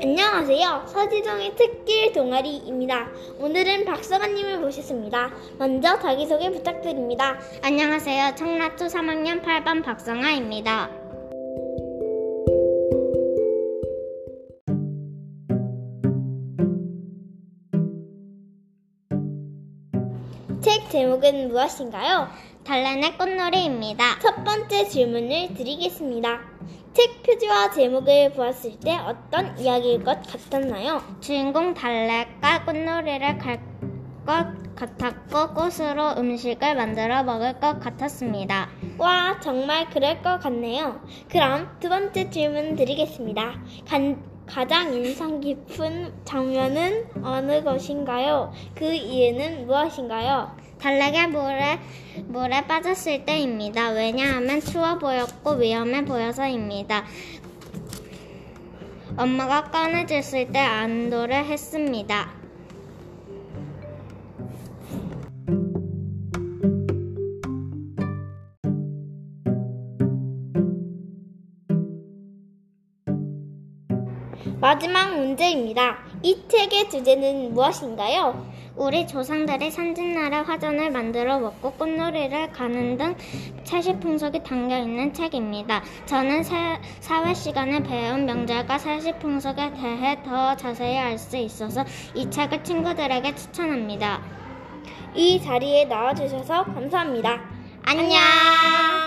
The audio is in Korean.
안녕하세요. 서지동의 특길 동아리입니다. 오늘은 박성아님을 모셨습니다. 먼저 자기소개 부탁드립니다. 안녕하세요. 청라초 3학년 8반 박성아입니다. 책 제목은 무엇인가요? 달래내 꽃놀이입니다. 첫 번째 질문을 드리겠습니다. 책 표지와 제목을 보았을 때 어떤 이야기일 것 같았나요? 주인공 달래가 꽃놀이를 갈 것 같았고 꽃으로 음식을 만들어 먹을 것 같았습니다. 와, 정말 그럴 것 같네요. 그럼 두 번째 질문 드리겠습니다. 간, 가장 인상 깊은 장면은 어느 것인가요? 그 이유는 무엇인가요? 달래가 물에, 물에 빠졌을 때입니다. 왜냐하면 추워 보였고 위험해 보여서입니다. 엄마가 꺼내줬을 때 안도를 했습니다. 마지막 문제입니다. 이 책의 주제는 무엇인가요? 우리 조상들이 산진날에 화전을 만들어 먹고 꽃놀이를 가는 등 채식풍속이 담겨 있는 책입니다. 저는 사, 사회 시간에 배운 명절과 세시풍속에 대해 더 자세히 알 수 있어서 이 책을 친구들에게 추천합니다. 이 자리에 나와주셔서 감사합니다. 안녕!